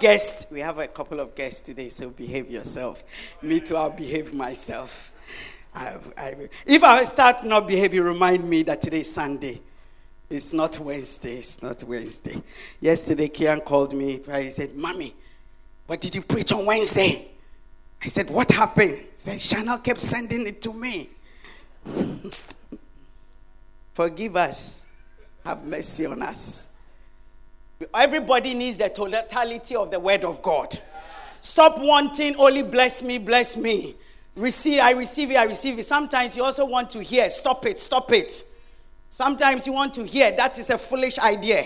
guests. We have a couple of guests today, so behave yourself. Me too, I'll behave myself. I, I, if I start not behaving, remind me that today is Sunday. It's not Wednesday. It's not Wednesday. Yesterday, Kian called me. He said, Mommy, what did you preach on Wednesday? I said, What happened? He said, Chanel kept sending it to me. Forgive us. Have mercy on us. Everybody needs the totality of the word of God. Stop wanting only bless me, bless me. Receive, I receive it, I receive it. Sometimes you also want to hear, stop it, stop it. Sometimes you want to hear, that is a foolish idea.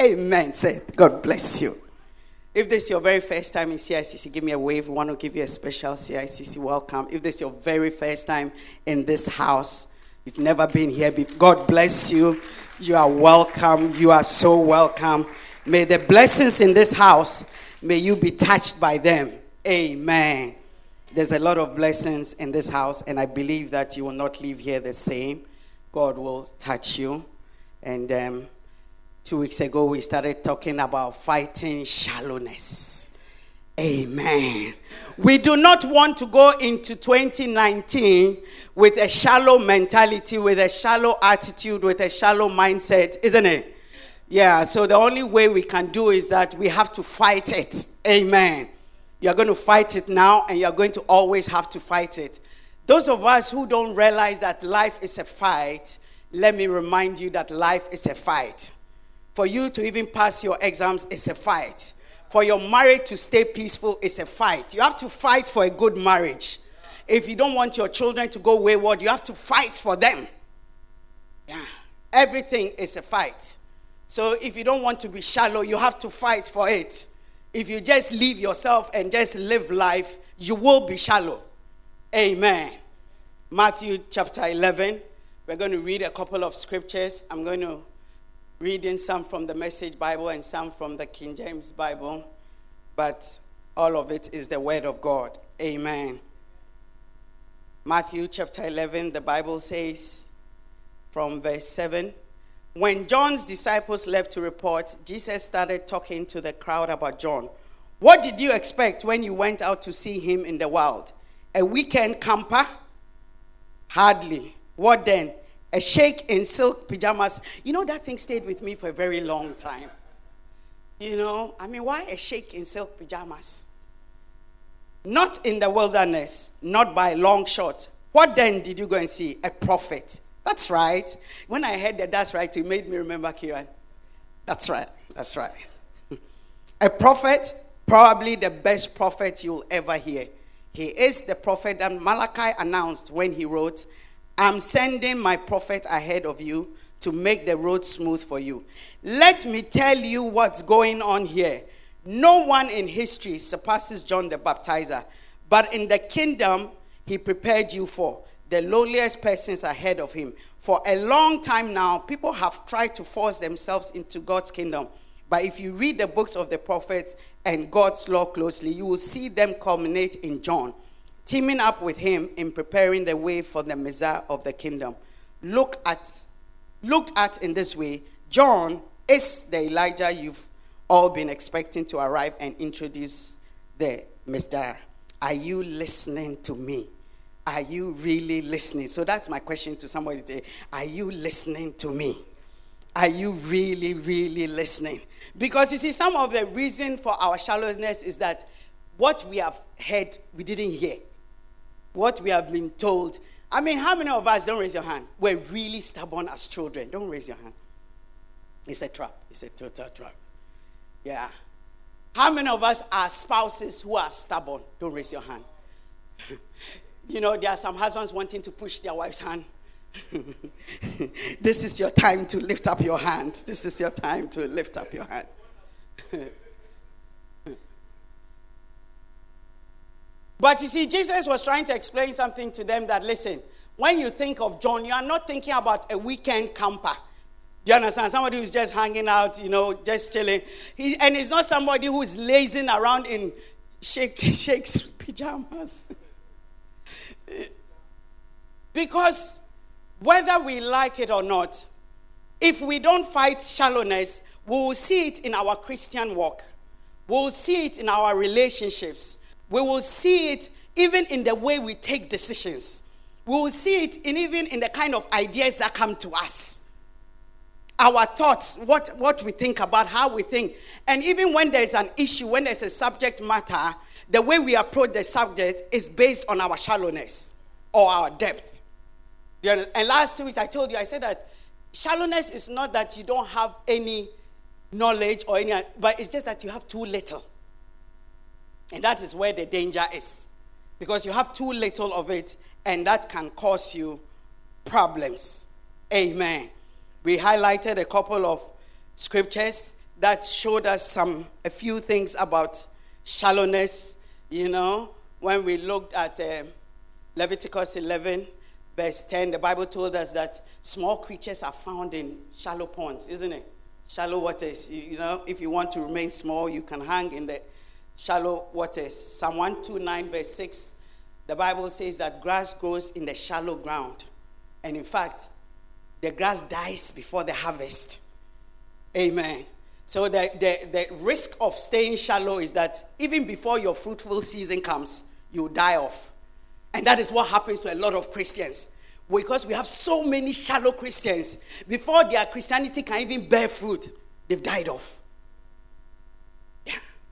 Amen. Say, God bless you. If this is your very first time in CICC, give me a wave. We want to give you a special CICC welcome. If this is your very first time in this house, you've never been here before, God bless you. You are welcome. You are so welcome. May the blessings in this house, may you be touched by them. Amen. There's a lot of blessings in this house, and I believe that you will not leave here the same. God will touch you. And um, two weeks ago, we started talking about fighting shallowness. Amen. We do not want to go into 2019 with a shallow mentality, with a shallow attitude, with a shallow mindset, isn't it? Yeah, so the only way we can do is that we have to fight it. Amen. You're going to fight it now, and you're going to always have to fight it. Those of us who don't realize that life is a fight, let me remind you that life is a fight. For you to even pass your exams is a fight. For your marriage to stay peaceful is a fight. You have to fight for a good marriage. If you don't want your children to go wayward, you have to fight for them. Yeah. Everything is a fight. So if you don't want to be shallow, you have to fight for it. If you just leave yourself and just live life, you will be shallow. Amen. Matthew chapter 11. We're going to read a couple of scriptures. I'm going to read in some from the Message Bible and some from the King James Bible, but all of it is the Word of God. Amen. Matthew chapter 11, the Bible says from verse 7 when John's disciples left to report, Jesus started talking to the crowd about John. What did you expect when you went out to see him in the wild? A weekend camper? Hardly. What then? A sheikh in silk pajamas. You know, that thing stayed with me for a very long time. You know, I mean, why a sheikh in silk pajamas? Not in the wilderness, not by long shot. What then did you go and see? A prophet. That's right. When I heard that that's right, it made me remember Kiran. That's right. That's right. A prophet, probably the best prophet you'll ever hear. He is the prophet that Malachi announced when he wrote, I'm sending my prophet ahead of you to make the road smooth for you. Let me tell you what's going on here. No one in history surpasses John the Baptizer, but in the kingdom he prepared you for the lowliest persons ahead of him. For a long time now, people have tried to force themselves into God's kingdom. But if you read the books of the prophets and God's law closely, you will see them culminate in John, teaming up with him in preparing the way for the Messiah of the kingdom. Look at, looked at in this way, John is the Elijah you've all been expecting to arrive and introduce the Messiah. Are you listening to me? Are you really listening? So that's my question to somebody today. Are you listening to me? Are you really, really listening? Because you see, some of the reason for our shallowness is that what we have heard, we didn't hear. What we have been told. I mean, how many of us, don't raise your hand, were really stubborn as children? Don't raise your hand. It's a trap. It's a total trap. Yeah. How many of us are spouses who are stubborn? Don't raise your hand. You know, there are some husbands wanting to push their wife's hand. this is your time to lift up your hand. This is your time to lift up your hand. but you see, Jesus was trying to explain something to them that listen, when you think of John, you are not thinking about a weekend camper. Do you understand? Somebody who's just hanging out, you know, just chilling. He, and it's not somebody who is lazing around in sheikh, sheikh's pajamas. Because whether we like it or not, if we don't fight shallowness, We will see it in our Christian walk. We will see it in our relationships. We will see it even in the way we take decisions. We will see it in even in the kind of ideas that come to us. Our thoughts, what, what we think about, how we think. And even when there's an issue, when there's a subject matter, the way we approach the subject is based on our shallowness or our depth. And last two weeks, I told you, I said that shallowness is not that you don't have any knowledge or any, but it's just that you have too little. And that is where the danger is. Because you have too little of it, and that can cause you problems. Amen. We highlighted a couple of scriptures that showed us some a few things about shallowness. You know, when we looked at uh, Leviticus 11, verse 10, the Bible told us that small creatures are found in shallow ponds, isn't it? Shallow waters. You, you know, if you want to remain small, you can hang in the shallow waters. Psalm 129, verse 6, the Bible says that grass grows in the shallow ground. And in fact, the grass dies before the harvest. Amen. So the, the, the risk of staying shallow is that even before your fruitful season comes, you die off. And that is what happens to a lot of Christians. Because we have so many shallow Christians, before their Christianity can even bear fruit, they've died off.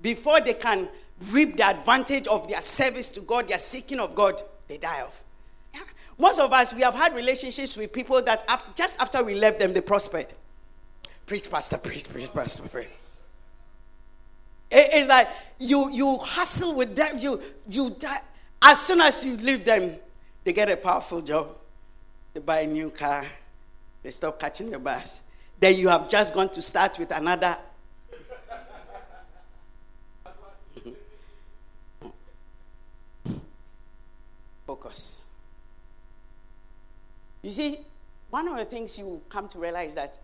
Before they can reap the advantage of their service to God, their seeking of God, they die off. Yeah. Most of us, we have had relationships with people that after, just after we left them, they prospered. Preach, pastor, preach, preach, pastor, preach. it's like you you hustle with them, you you die. As soon as you leave them, they get a powerful job. They buy a new car. They stop catching the bus. Then you have just gone to start with another. Focus. You see, one of the things you come to realize that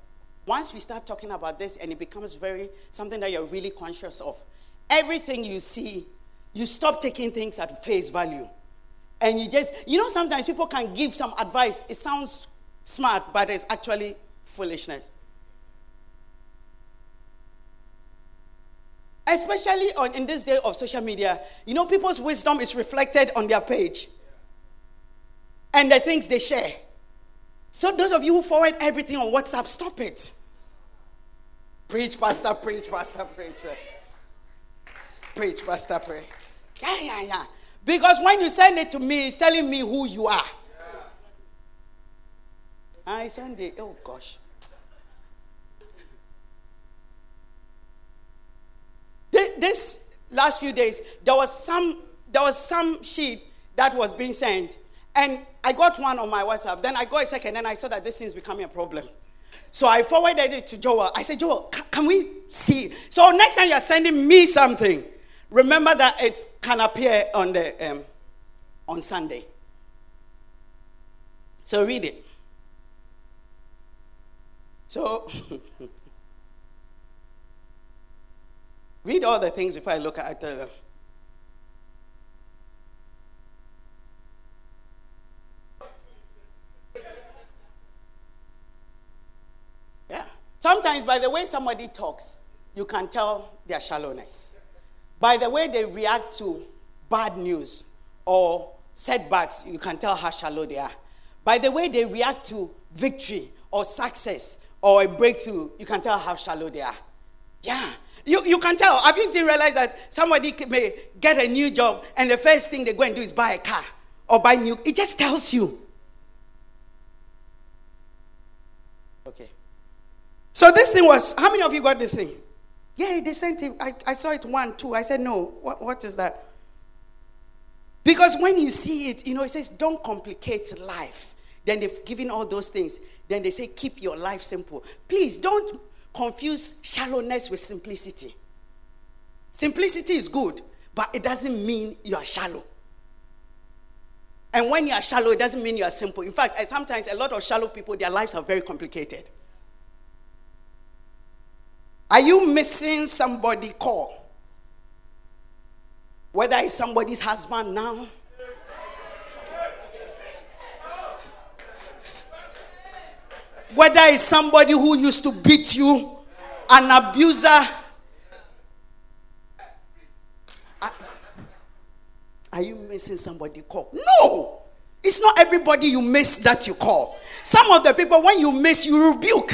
once we start talking about this and it becomes very something that you're really conscious of, everything you see you stop taking things at face value. And you just, you know, sometimes people can give some advice. It sounds smart, but it's actually foolishness. Especially on in this day of social media, you know, people's wisdom is reflected on their page and the things they share. So those of you who forward everything on WhatsApp, stop it. Preach, pastor, preach, pastor, preach. Preach, pastor, preach. Yeah, yeah, yeah. Because when you send it to me, it's telling me who you are. I send it. Oh gosh. This last few days, there was some there was some sheet that was being sent, and I got one on my WhatsApp. Then I got a second, and I saw that this thing is becoming a problem. So I forwarded it to Joel. I said, Joel, can we see? So next time you're sending me something, Remember that it can appear on the um, on Sunday. So read it. So read all the things if I look at the. Yeah. Sometimes by the way somebody talks, you can tell their shallowness by the way they react to bad news or setbacks, you can tell how shallow they are. By the way they react to victory or success or a breakthrough, you can tell how shallow they are. Yeah. You, you can tell. Have you realized that somebody may get a new job and the first thing they go and do is buy a car or buy new? It just tells you. Okay. So this thing was, how many of you got this thing? Yeah, they sent it. I, I saw it one, two. I said, no, what, what is that? Because when you see it, you know, it says, don't complicate life. Then they've given all those things. Then they say, keep your life simple. Please don't confuse shallowness with simplicity. Simplicity is good, but it doesn't mean you are shallow. And when you are shallow, it doesn't mean you are simple. In fact, sometimes a lot of shallow people, their lives are very complicated. Are you missing somebody call? Whether it's somebody's husband now, whether it's somebody who used to beat you, an abuser. Are you missing somebody call? No! It's not everybody you miss that you call. Some of the people, when you miss, you rebuke.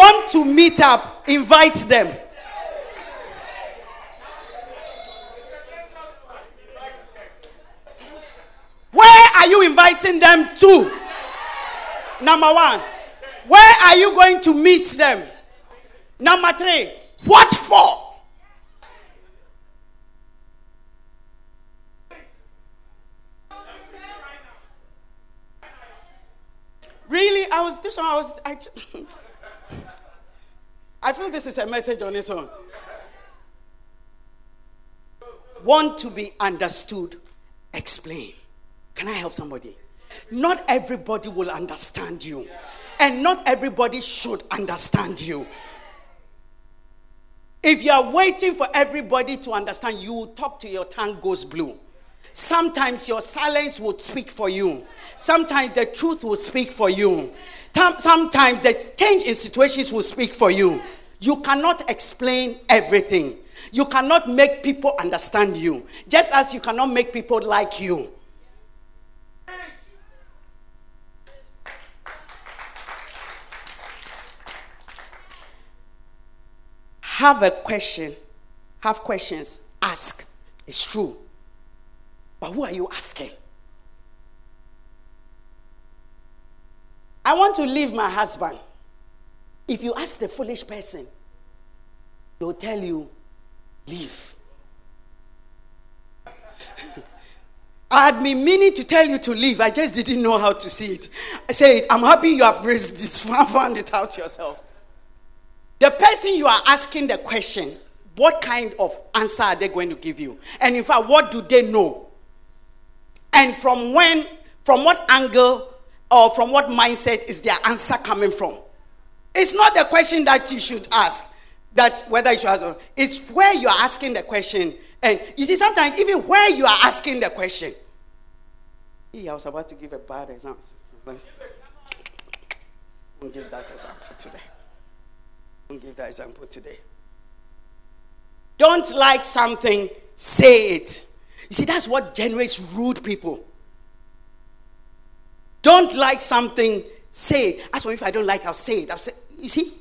Want to meet up, invite them. Where are you inviting them to? Number one, where are you going to meet them? Number three, what for? Really, I was this one. I was. I, I feel this is a message on its own. Want to be understood? Explain. Can I help somebody? Not everybody will understand you, and not everybody should understand you. If you are waiting for everybody to understand, you will talk to your tongue goes blue. Sometimes your silence will speak for you. Sometimes the truth will speak for you. Sometimes the change in situations will speak for you. You cannot explain everything. You cannot make people understand you, just as you cannot make people like you. have a question, have questions, ask. It's true. But who are you asking? I want to leave my husband. If you ask the foolish person, they'll tell you, leave. I had been meaning to tell you to leave. I just didn't know how to see it. I said. I'm happy you have raised this, found it out yourself. The person you are asking the question, what kind of answer are they going to give you? And in fact, what do they know? And from when, from what angle or from what mindset is their answer coming from? It's not the question that you should ask, that whether you should ask, it's where you are asking the question. And you see, sometimes even where you are asking the question, I was about to give a bad example. I'll give that example today Don't give that example today. Don't like something, say it. You see, that's what generates rude people. Don't like something, say it. As for if I don't like, I'll say it. I'll say, you see?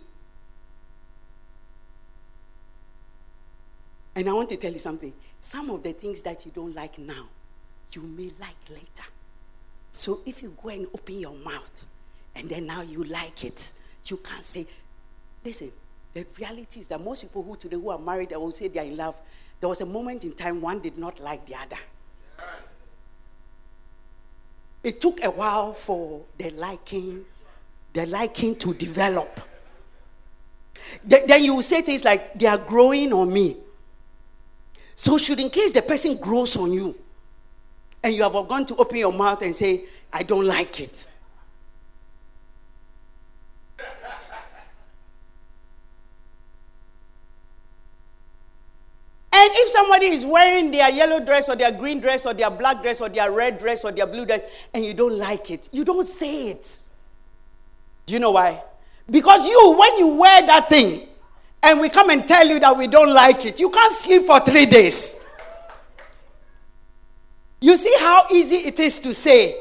And I want to tell you something. Some of the things that you don't like now, you may like later. So if you go and open your mouth and then now you like it, you can't say, Listen, the reality is that most people who today who are married, they will say they are in love. There was a moment in time one did not like the other. It took a while for the liking, the liking to develop. Then you will say things like, they are growing on me. So, should in case the person grows on you, and you have gone to open your mouth and say, I don't like it. And if somebody is wearing their yellow dress or their green dress or their black dress or their red dress or their blue dress and you don't like it, you don't say it. Do you know why? Because you, when you wear that thing and we come and tell you that we don't like it, you can't sleep for three days. You see how easy it is to say.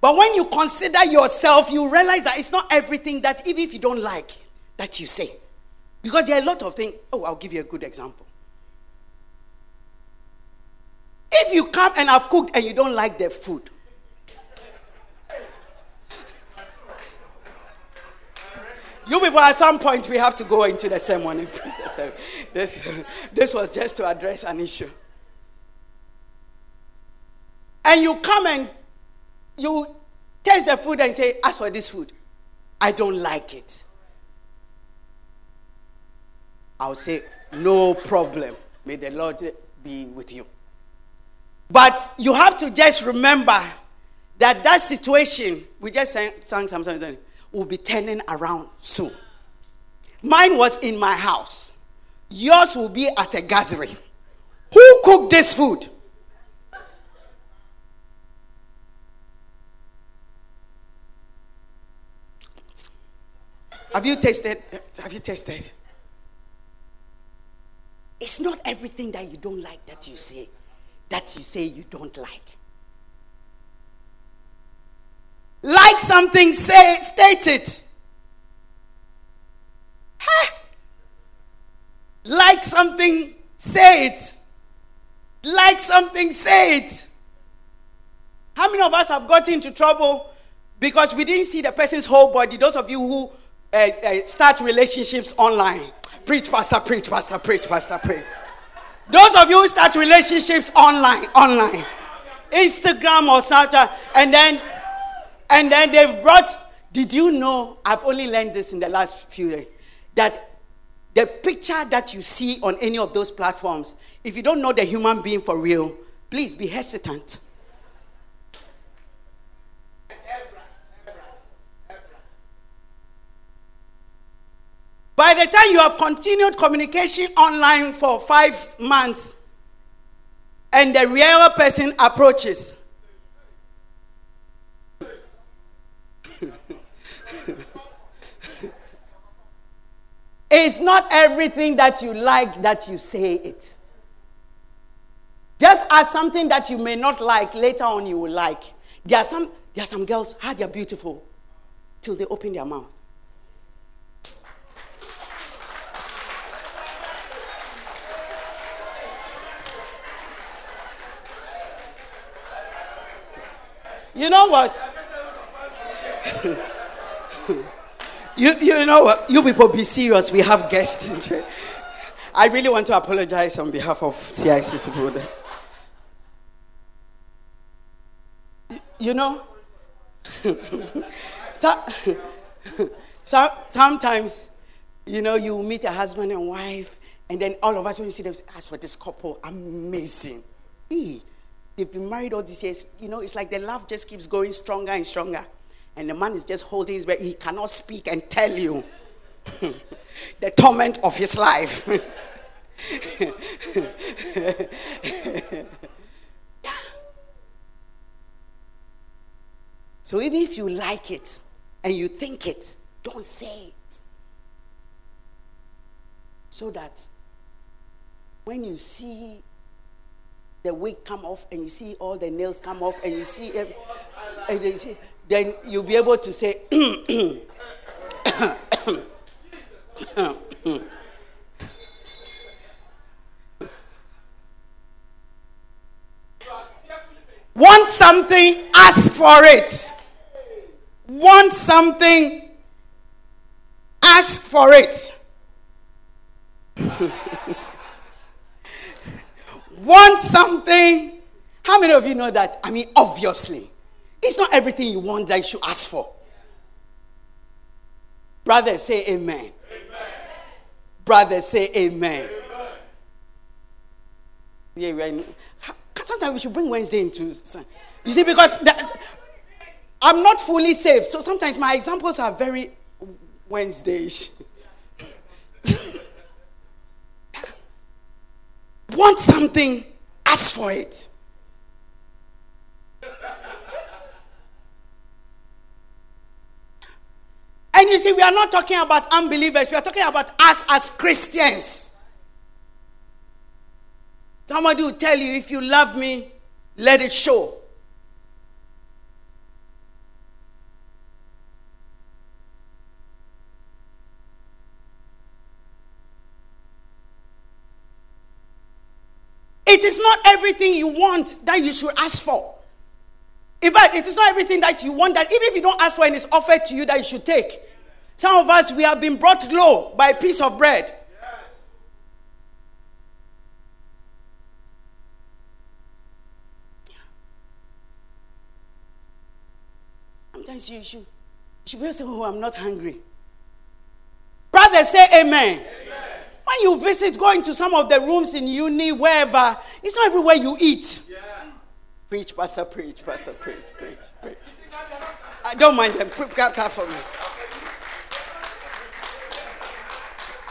But when you consider yourself, you realize that it's not everything that, even if you don't like, that you say. Because there are a lot of things. Oh, I'll give you a good example. If you come and I've cooked and you don't like the food, you people at some point we have to go into the and pray This, this was just to address an issue. And you come and you taste the food and say, As for this food, I don't like it. I'll say, No problem. May the Lord be with you. But you have to just remember that that situation, we just sang, sang something, will be turning around soon. Mine was in my house. yours will be at a gathering. Who cooked this food? Have you tasted? Have you tasted? It's not everything that you don't like that you say, that you say you don't like. Like something, say state it. Huh? Like something, say it. Like something, say it. How many of us have got into trouble because we didn't see the person's whole body? Those of you who uh, uh, start relationships online. Preach, pastor, preach, pastor, preach, pastor, preach. Those of you who start relationships online, online, Instagram or Snapchat, and then, and then they've brought. Did you know? I've only learned this in the last few days that the picture that you see on any of those platforms, if you don't know the human being for real, please be hesitant. By the time you have continued communication online for five months and the real person approaches, it's not everything that you like that you say it. Just as something that you may not like, later on you will like. There are some, there are some girls, ah, how they're beautiful till they open their mouth. You know what? you, you know what? You people be serious. We have guests. I really want to apologize on behalf of CICC people. You know? so, so, sometimes, you know, you meet a husband and wife, and then all of us, when you see them, as for this couple, amazing. E. They've been married all these years. You know, it's like the love just keeps going stronger and stronger. And the man is just holding his breath. He cannot speak and tell you the torment of his life. so even if you like it and you think it, don't say it. So that when you see the wig come off and you see all the nails come off and you see, and you see then you'll be able to say, Want something, ask for it. Want something, ask for it. want something. How many of you know that? I mean, obviously, it's not everything you want that you should ask for. Brother, say amen. amen. Brother, say amen. amen. Yeah, right. Sometimes we should bring Wednesday into. You see, because I'm not fully saved, so sometimes my examples are very Wednesdayish. Want something, ask for it. And you see, we are not talking about unbelievers, we are talking about us as Christians. Somebody will tell you, if you love me, let it show. It is not everything you want that you should ask for. In fact, it is not everything that you want that, even if you don't ask for and it's offered to you, that you should take. Some of us, we have been brought low by a piece of bread. Sometimes you should, you should be able to say, Oh, I'm not hungry. Brother, say amen. amen. When you visit, go into some of the rooms in uni, wherever, it's not everywhere you eat. Yeah. Preach, Pastor, preach, Pastor, preach, preach, preach. I don't mind them. Clap, clap for me.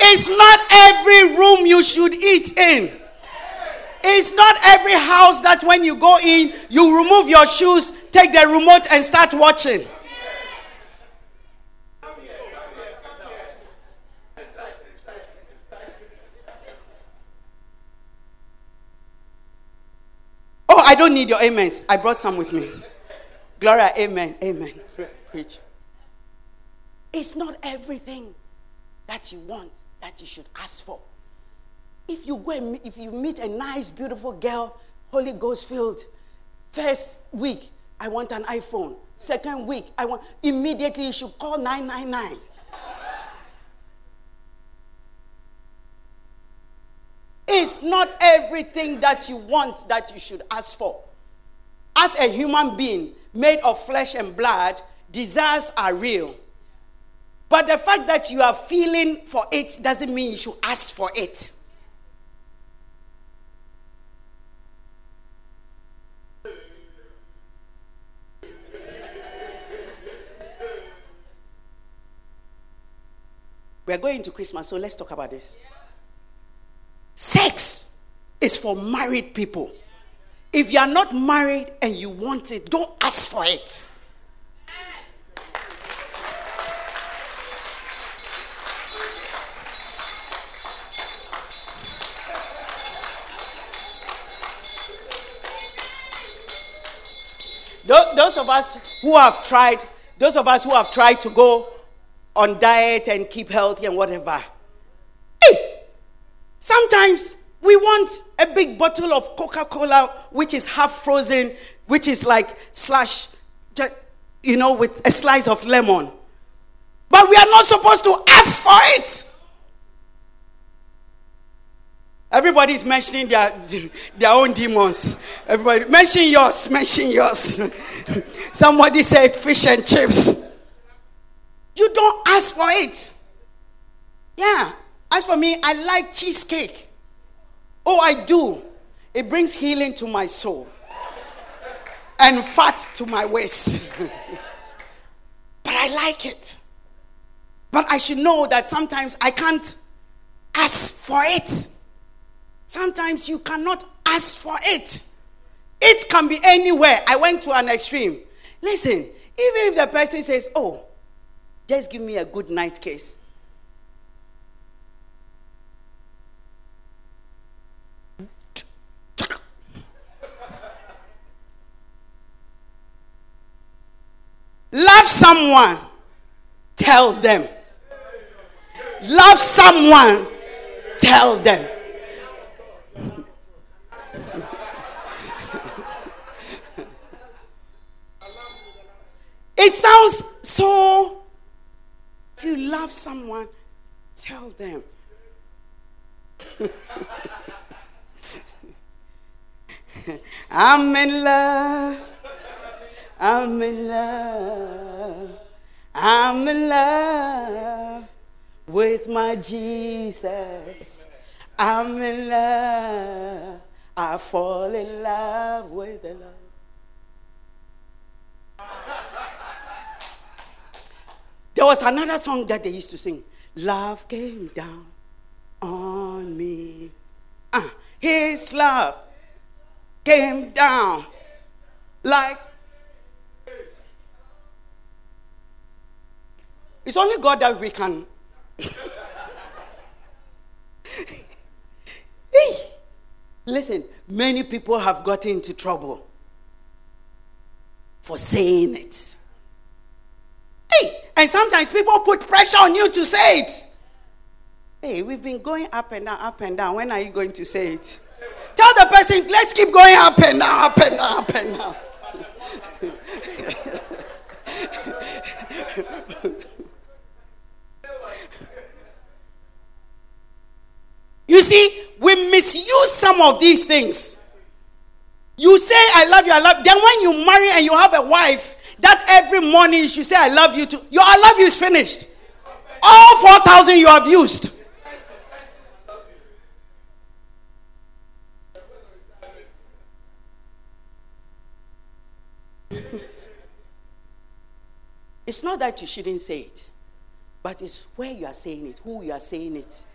It's not every room you should eat in. It's not every house that when you go in, you remove your shoes, take the remote, and start watching. Oh, I don't need your amens. I brought some with me. Gloria, amen, amen. Preach. It's not everything that you want that you should ask for. If you go and if you meet a nice, beautiful girl, Holy Ghost filled, first week, I want an iPhone. Second week, I want immediately you should call 999. It's not everything that you want that you should ask for. As a human being made of flesh and blood, desires are real. But the fact that you are feeling for it doesn't mean you should ask for it. We are going to Christmas, so let's talk about this. Sex is for married people. If you are not married and you want it, don't ask for it. Those of us who have tried, those of us who have tried to go on diet and keep healthy and whatever, sometimes we want a big bottle of Coca Cola, which is half frozen, which is like slash, you know, with a slice of lemon. But we are not supposed to ask for it. Everybody's mentioning their, their own demons. Everybody, mention yours, mention yours. Somebody said fish and chips. You don't ask for it. Yeah. As for me, I like cheesecake. Oh, I do. It brings healing to my soul and fat to my waist. but I like it. But I should know that sometimes I can't ask for it. Sometimes you cannot ask for it. It can be anywhere. I went to an extreme. Listen, even if the person says, Oh, just give me a good night kiss. Love someone, tell them. Love someone, tell them. It sounds so. If you love someone, tell them. I'm in love. I'm in love. I'm in love with my Jesus. I'm in love. I fall in love with the love. There was another song that they used to sing. Love came down on me. Uh, his love came down like. It's only God that we can. hey, listen, many people have gotten into trouble for saying it. Hey, and sometimes people put pressure on you to say it. Hey, we've been going up and down, up and down. When are you going to say it? Tell the person, let's keep going up and down, up and down, up and down. You see, we misuse some of these things. You say, I love you, I love. you. Then when you marry and you have a wife, that every morning should say, I love you too. Your I love you is finished. All 4,000 you have used. it's not that you shouldn't say it, but it's where you are saying it, who you are saying it.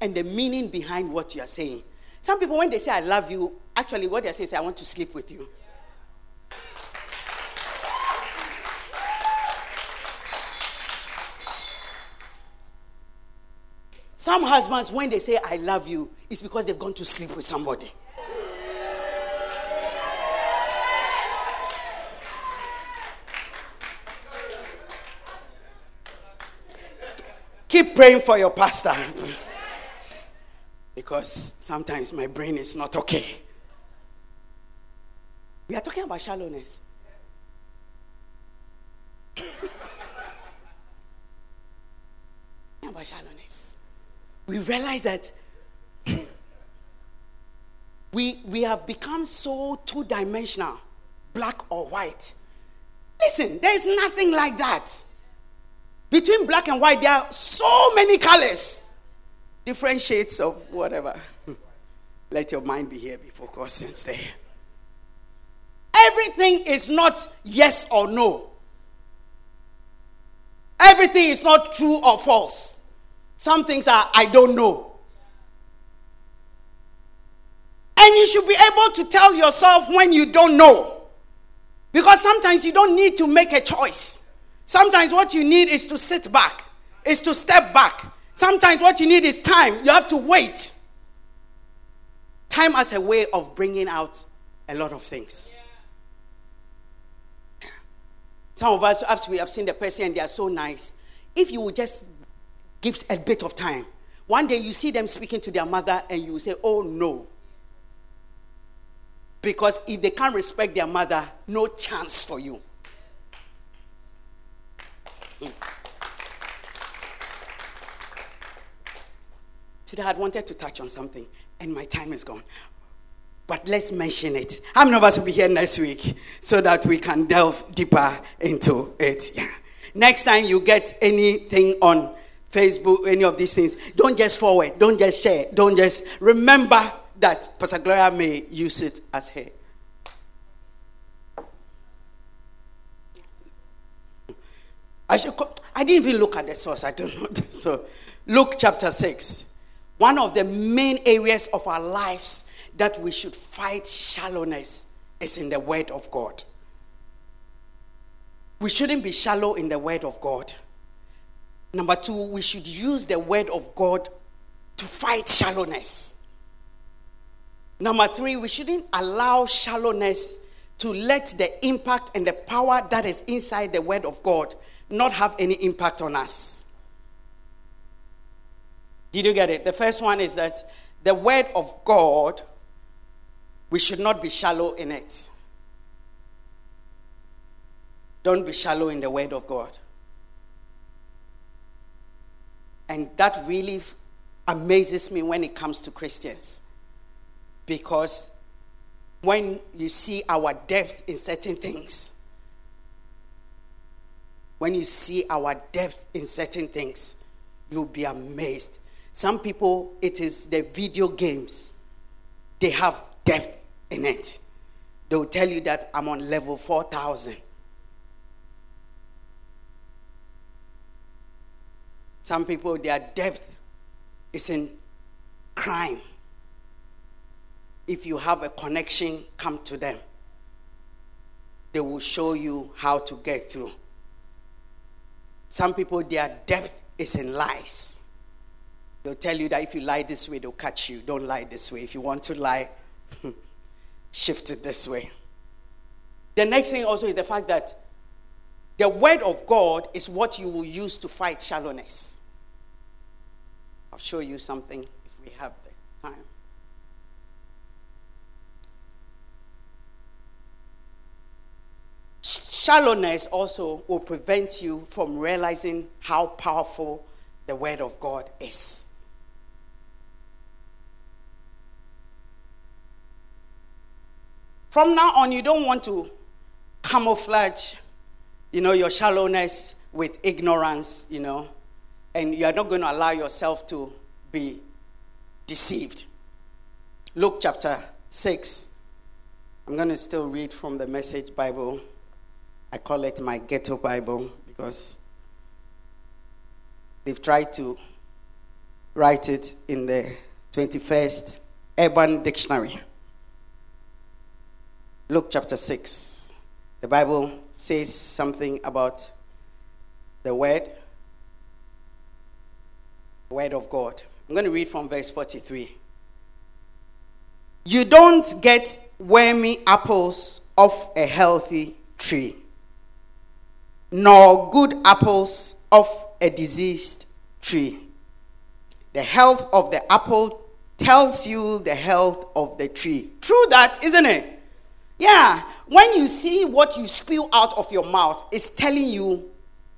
And the meaning behind what you are saying. Some people, when they say, I love you, actually, what they're saying is, I want to sleep with you. Some husbands, when they say, I love you, it's because they've gone to sleep with somebody. Keep praying for your pastor. Because sometimes my brain is not okay. We are talking about shallowness. about shallowness. We realize that we, we have become so two dimensional, black or white. Listen, there is nothing like that. Between black and white, there are so many colors, different shades of whatever. Let your mind be here before sends there. Everything is not yes or no. Everything is not true or false. Some things are I don't know. And you should be able to tell yourself when you don't know. Because sometimes you don't need to make a choice. Sometimes what you need is to sit back, is to step back. Sometimes what you need is time. You have to wait. Time as a way of bringing out a lot of things. Some of us, as we have seen the person and they are so nice, if you would just give a bit of time, one day you see them speaking to their mother and you say, Oh no. Because if they can't respect their mother, no chance for you. Hmm. Today I wanted to touch on something, and my time is gone. But let's mention it. How many of us will be here next week so that we can delve deeper into it? Yeah. Next time you get anything on Facebook, any of these things, don't just forward, don't just share, don't just remember that Pastor Gloria may use it as her I should. I didn't even look at the source. I don't know. So, Luke chapter six. One of the main areas of our lives that we should fight shallowness is in the Word of God. We shouldn't be shallow in the Word of God. Number two, we should use the Word of God to fight shallowness. Number three, we shouldn't allow shallowness to let the impact and the power that is inside the Word of God not have any impact on us. Did you get it? The first one is that the word of God, we should not be shallow in it. Don't be shallow in the word of God. And that really amazes me when it comes to Christians. Because when you see our depth in certain things, when you see our depth in certain things, you'll be amazed. Some people, it is the video games, they have depth in it. They'll tell you that I'm on level 4000. Some people, their depth is in crime. If you have a connection, come to them. They will show you how to get through. Some people, their depth is in lies. They'll tell you that if you lie this way, they'll catch you. Don't lie this way. If you want to lie, shift it this way. The next thing also is the fact that the word of God is what you will use to fight shallowness. I'll show you something if we have the time. Shallowness also will prevent you from realizing how powerful the Word of God is. From now on, you don't want to camouflage, you know, your shallowness with ignorance, you know, and you are not going to allow yourself to be deceived. Luke chapter 6. I'm going to still read from the Message Bible. I call it my ghetto Bible because they've tried to write it in the 21st Urban Dictionary. Luke chapter 6. The Bible says something about the word, word of God. I'm going to read from verse 43. You don't get wormy apples off a healthy tree, nor good apples off a diseased tree. The health of the apple tells you the health of the tree. True that, isn't it? Yeah. When you see what you spew out of your mouth, it's telling you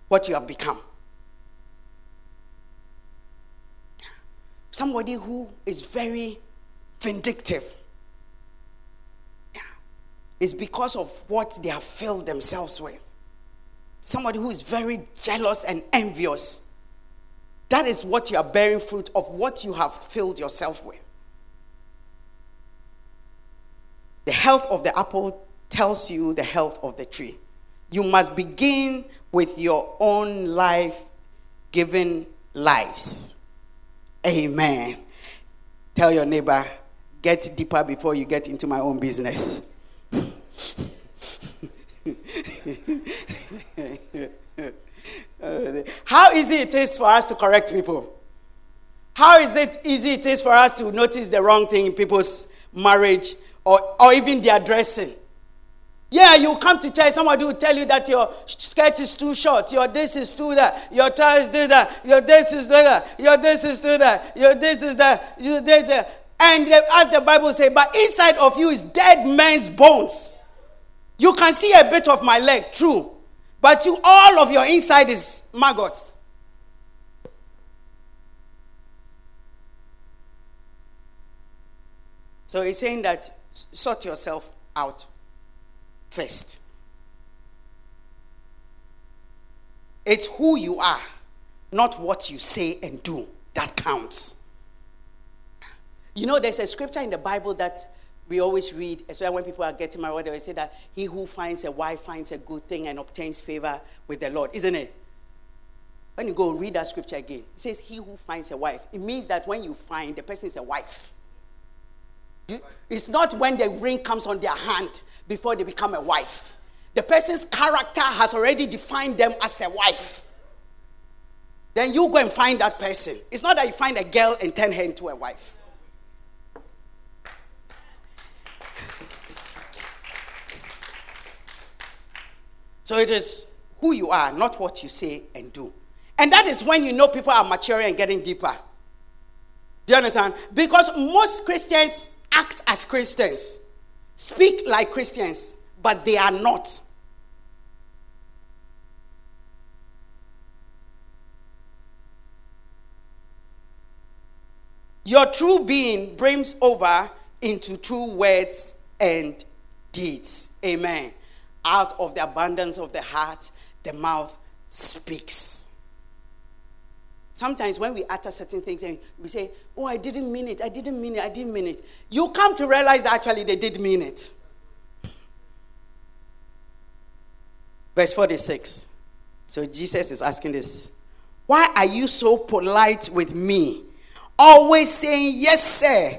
what you have become. Somebody who is very vindictive. Yeah. Is because of what they have filled themselves with. Somebody who is very jealous and envious. That is what you are bearing fruit of what you have filled yourself with. The health of the apple tells you the health of the tree. You must begin with your own life giving lives. Amen. Tell your neighbor, get deeper before you get into my own business. How easy it is for us to correct people. How is it easy it is for us to notice the wrong thing in people's marriage or, or even their dressing. Yeah, you come to church, somebody will tell you that your skirt is too short, your this is too that, your tie is do that, your this is do that, your this is do that, your this is that, you this that. And as the Bible says, but inside of you is dead men's bones. You can see a bit of my leg, true. But you all of your inside is maggots. So he's saying that sort yourself out first. It's who you are, not what you say and do, that counts. You know, there's a scripture in the Bible that we always read, especially when people are getting married, they say that he who finds a wife finds a good thing and obtains favor with the Lord, isn't it? When you go read that scripture again, it says, He who finds a wife. It means that when you find, the person is a wife. It's not when the ring comes on their hand before they become a wife. The person's character has already defined them as a wife. Then you go and find that person. It's not that you find a girl and turn her into a wife. So it is who you are, not what you say and do. And that is when you know people are maturing and getting deeper. Do you understand? Because most Christians act as Christians, speak like Christians, but they are not. Your true being brims over into true words and deeds. Amen. Out of the abundance of the heart, the mouth speaks. Sometimes when we utter certain things and we say, Oh, I didn't mean it, I didn't mean it, I didn't mean it, you come to realize that actually they did mean it. Verse 46. So Jesus is asking this Why are you so polite with me? Always saying, Yes, sir.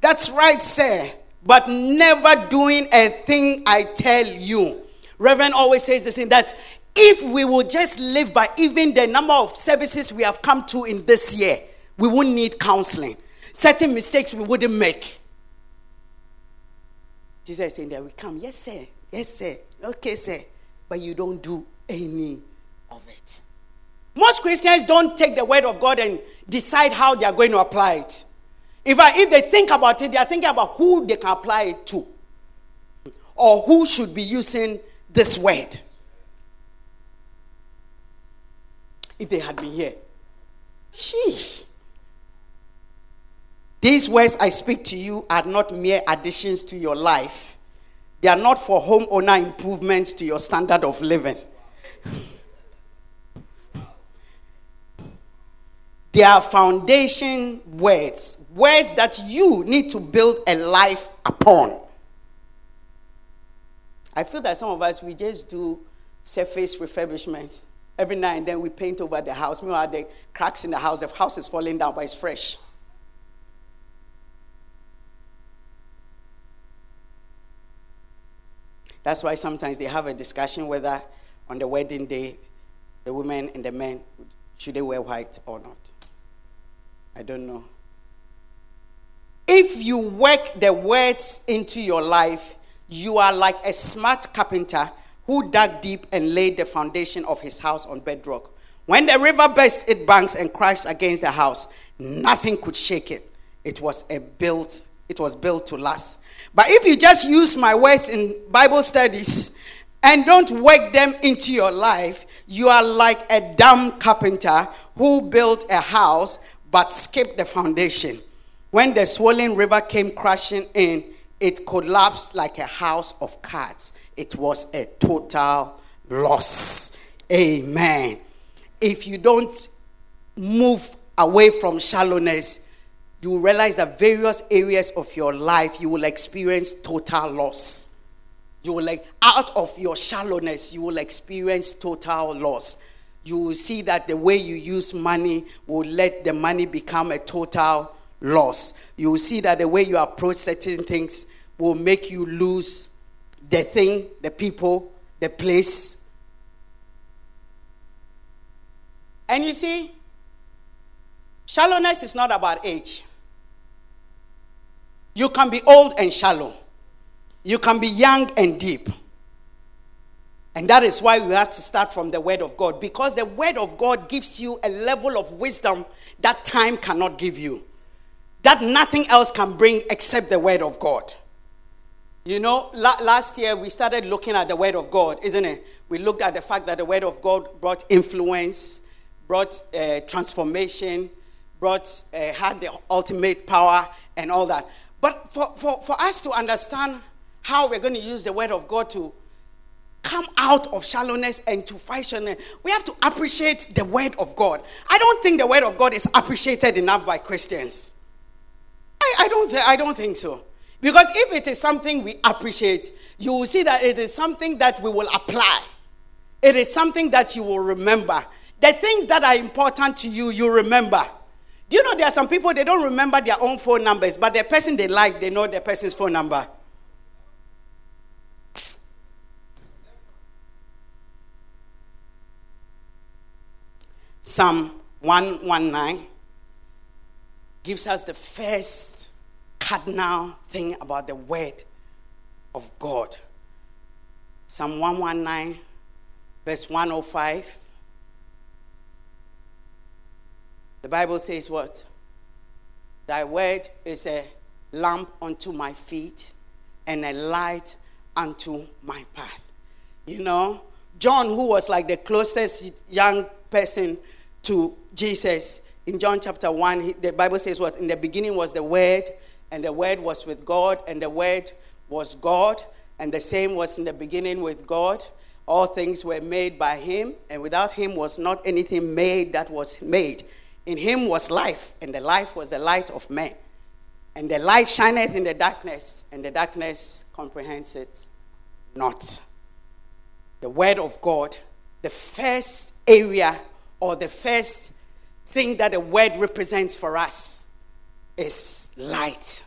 That's right, sir. But never doing a thing I tell you. Reverend always says this thing that if we would just live by even the number of services we have come to in this year, we wouldn't need counseling. Certain mistakes we wouldn't make. Jesus is saying that we come, yes, sir, yes, sir, okay, sir, but you don't do any of it. Most Christians don't take the word of God and decide how they are going to apply it. If, I, if they think about it, they are thinking about who they can apply it to or who should be using this word. If they had been here. Gee. These words I speak to you are not mere additions to your life. They are not for homeowner improvements to your standard of living. they are foundation words, words that you need to build a life upon. I feel that some of us, we just do surface refurbishment every now and then we paint over the house. Meanwhile, the cracks in the house, the house is falling down, but it's fresh. That's why sometimes they have a discussion whether on the wedding day the women and the men should they wear white or not. I don't know. If you work the words into your life, you are like a smart carpenter who dug deep and laid the foundation of his house on bedrock. When the river burst its banks and crashed against the house, nothing could shake it. It was a built, it was built to last. But if you just use my words in Bible studies and don't work them into your life, you are like a dumb carpenter who built a house but skipped the foundation. When the swollen river came crashing in, it collapsed like a house of cards. It was a total loss. Amen. If you don't move away from shallowness, you will realize that various areas of your life you will experience total loss. You will like out of your shallowness, you will experience total loss. You will see that the way you use money will let the money become a total loss. You will see that the way you approach certain things will make you lose the thing, the people, the place. And you see, shallowness is not about age. You can be old and shallow. You can be young and deep. And that is why we have to start from the Word of God because the Word of God gives you a level of wisdom that time cannot give you, that nothing else can bring except the Word of God. You know, la- last year we started looking at the Word of God, isn't it? We looked at the fact that the Word of God brought influence, brought uh, transformation, brought, uh, had the ultimate power, and all that. But for, for, for us to understand how we're going to use the Word of God to come out of shallowness and to function, we have to appreciate the Word of God. I don't think the Word of God is appreciated enough by Christians. I, I, don't, th- I don't think so. Because if it is something we appreciate, you will see that it is something that we will apply. It is something that you will remember. The things that are important to you, you remember. Do you know there are some people they don't remember their own phone numbers, but the person they like, they know the person's phone number. Psalm 119 gives us the first cardinal thing about the word of God. Psalm 119, verse 105. The Bible says what? Thy word is a lamp unto my feet and a light unto my path. You know, John, who was like the closest young person to Jesus, in John chapter 1, the Bible says what? In the beginning was the Word, and the Word was with God, and the Word was God, and the same was in the beginning with God. All things were made by Him, and without Him was not anything made that was made. In him was life, and the life was the light of men. And the light shineth in the darkness, and the darkness comprehends it not. The word of God, the first area or the first thing that the word represents for us is light.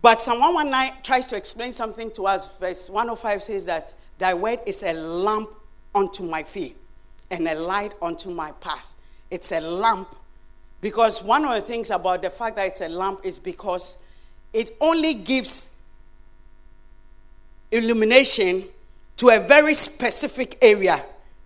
But Psalm 119 tries to explain something to us. Verse 105 says that thy word is a lamp unto my feet and a light unto my path it's a lamp. Because one of the things about the fact that it's a lamp is because it only gives illumination to a very specific area.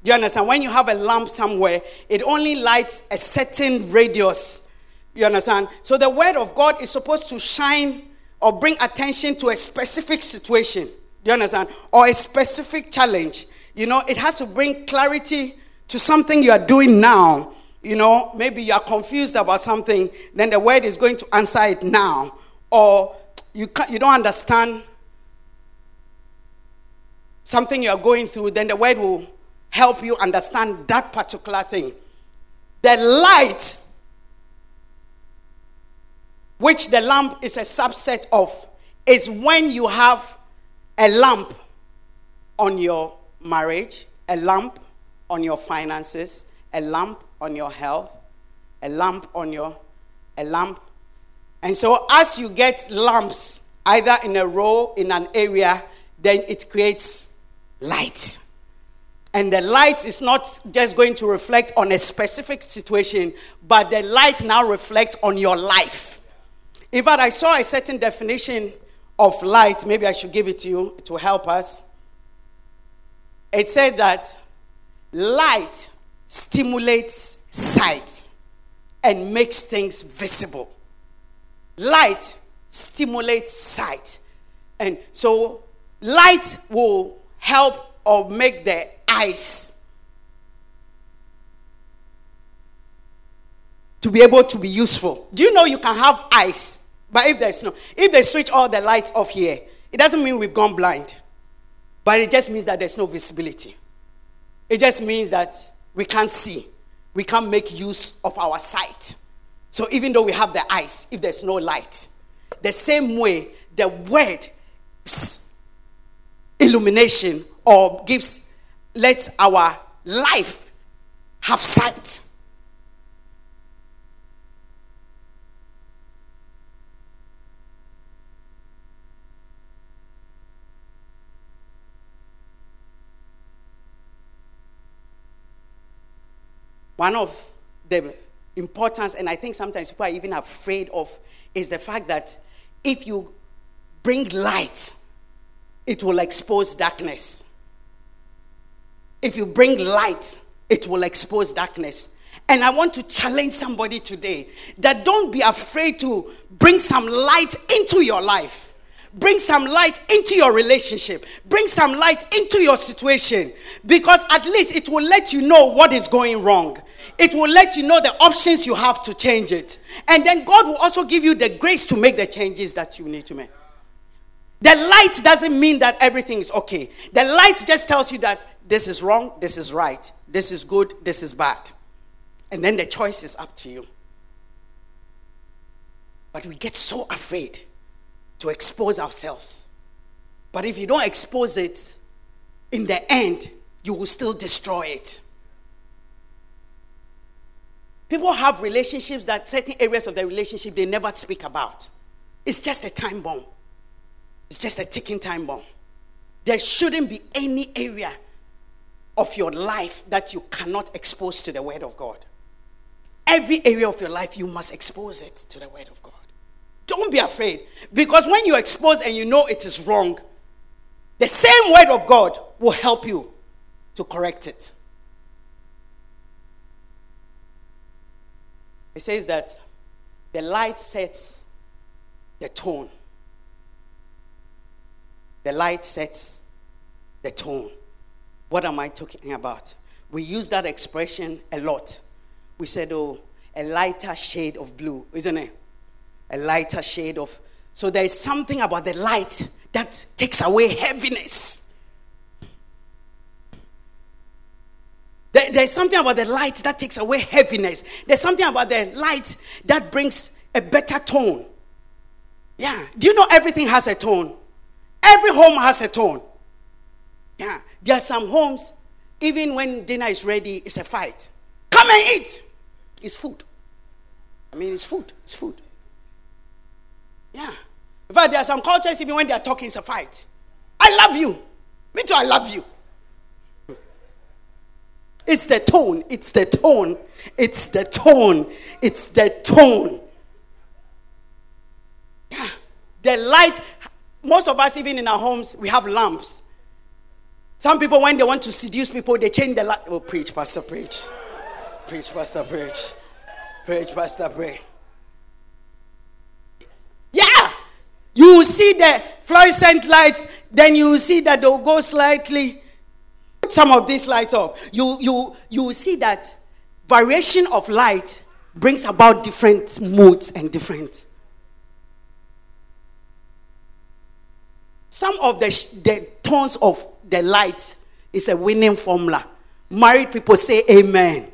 Do you understand? When you have a lamp somewhere, it only lights a certain radius. You understand? So the word of God is supposed to shine or bring attention to a specific situation. Do you understand? Or a specific challenge. You know, it has to bring clarity to something you are doing now you know, maybe you are confused about something, then the word is going to answer it now. Or you, can't, you don't understand something you're going through, then the word will help you understand that particular thing. The light, which the lamp is a subset of, is when you have a lamp on your marriage, a lamp on your finances, a lamp on your health, a lamp on your, a lamp. And so as you get lamps, either in a row, in an area, then it creates light. And the light is not just going to reflect on a specific situation, but the light now reflects on your life. In fact, I saw a certain definition of light. Maybe I should give it to you to help us. It said that light stimulates sight and makes things visible. Light stimulates sight. And so, light will help or make the eyes to be able to be useful. Do you know you can have eyes, but if there's no, if they switch all the lights off here, it doesn't mean we've gone blind, but it just means that there's no visibility. It just means that we can't see, we can't make use of our sight. So even though we have the eyes, if there's no light, the same way the word illumination or gives lets our life have sight one of the importance, and I think sometimes people are even afraid of, is the fact that if you bring light, it will expose darkness. If you bring light, it will expose darkness. And I want to challenge somebody today that don't be afraid to bring some light into your life. Bring some light into your relationship. Bring some light into your situation because at least it will let you know what is going wrong. It will let you know the options you have to change it. And then God will also give you the grace to make the changes that you need to make. The light doesn't mean that everything is okay. The light just tells you that this is wrong, this is right, this is good, this is bad. And then the choice is up to you. But we get so afraid to expose ourselves. But if you don't expose it, in the end, you will still destroy it. People have relationships that certain areas of their relationship they never speak about. It's just a time bomb. It's just a ticking time bomb. There shouldn't be any area of your life that you cannot expose to the Word of God. Every area of your life, you must expose it to the Word of God. Don't be afraid. Because when you expose and you know it is wrong, the same word of God will help you to correct it. It says that the light sets the tone. The light sets the tone. What am I talking about? We use that expression a lot. We said, oh, a lighter shade of blue, isn't it? a lighter shade of. So there is something about the light that takes away heaviness. There, there's something about the light that takes away heaviness. There's something about the light that brings a better tone. Yeah. Do you know everything has a tone? Every home has a tone. Yeah. There are some homes, even when dinner is ready, it's a fight. Come and eat. It's food. I mean, it's food. It's food. Yeah. In fact, there are some cultures, even when they are talking, it's a fight. I love you. Me too, I love you. It's the tone. It's the tone. It's the tone. It's the tone. Yeah. The light, most of us, even in our homes, we have lamps. Some people, when they want to seduce people, they change the light. Oh, preach, Pastor, preach. Preach, Pastor, preach. Preach, Pastor, preach. Yeah. You see the fluorescent lights, then you see that they'll go slightly. Some of these lights off. You, you, you see that variation of light brings about different moods and different. Some of the, the tones of the light is a winning formula. Married people say amen.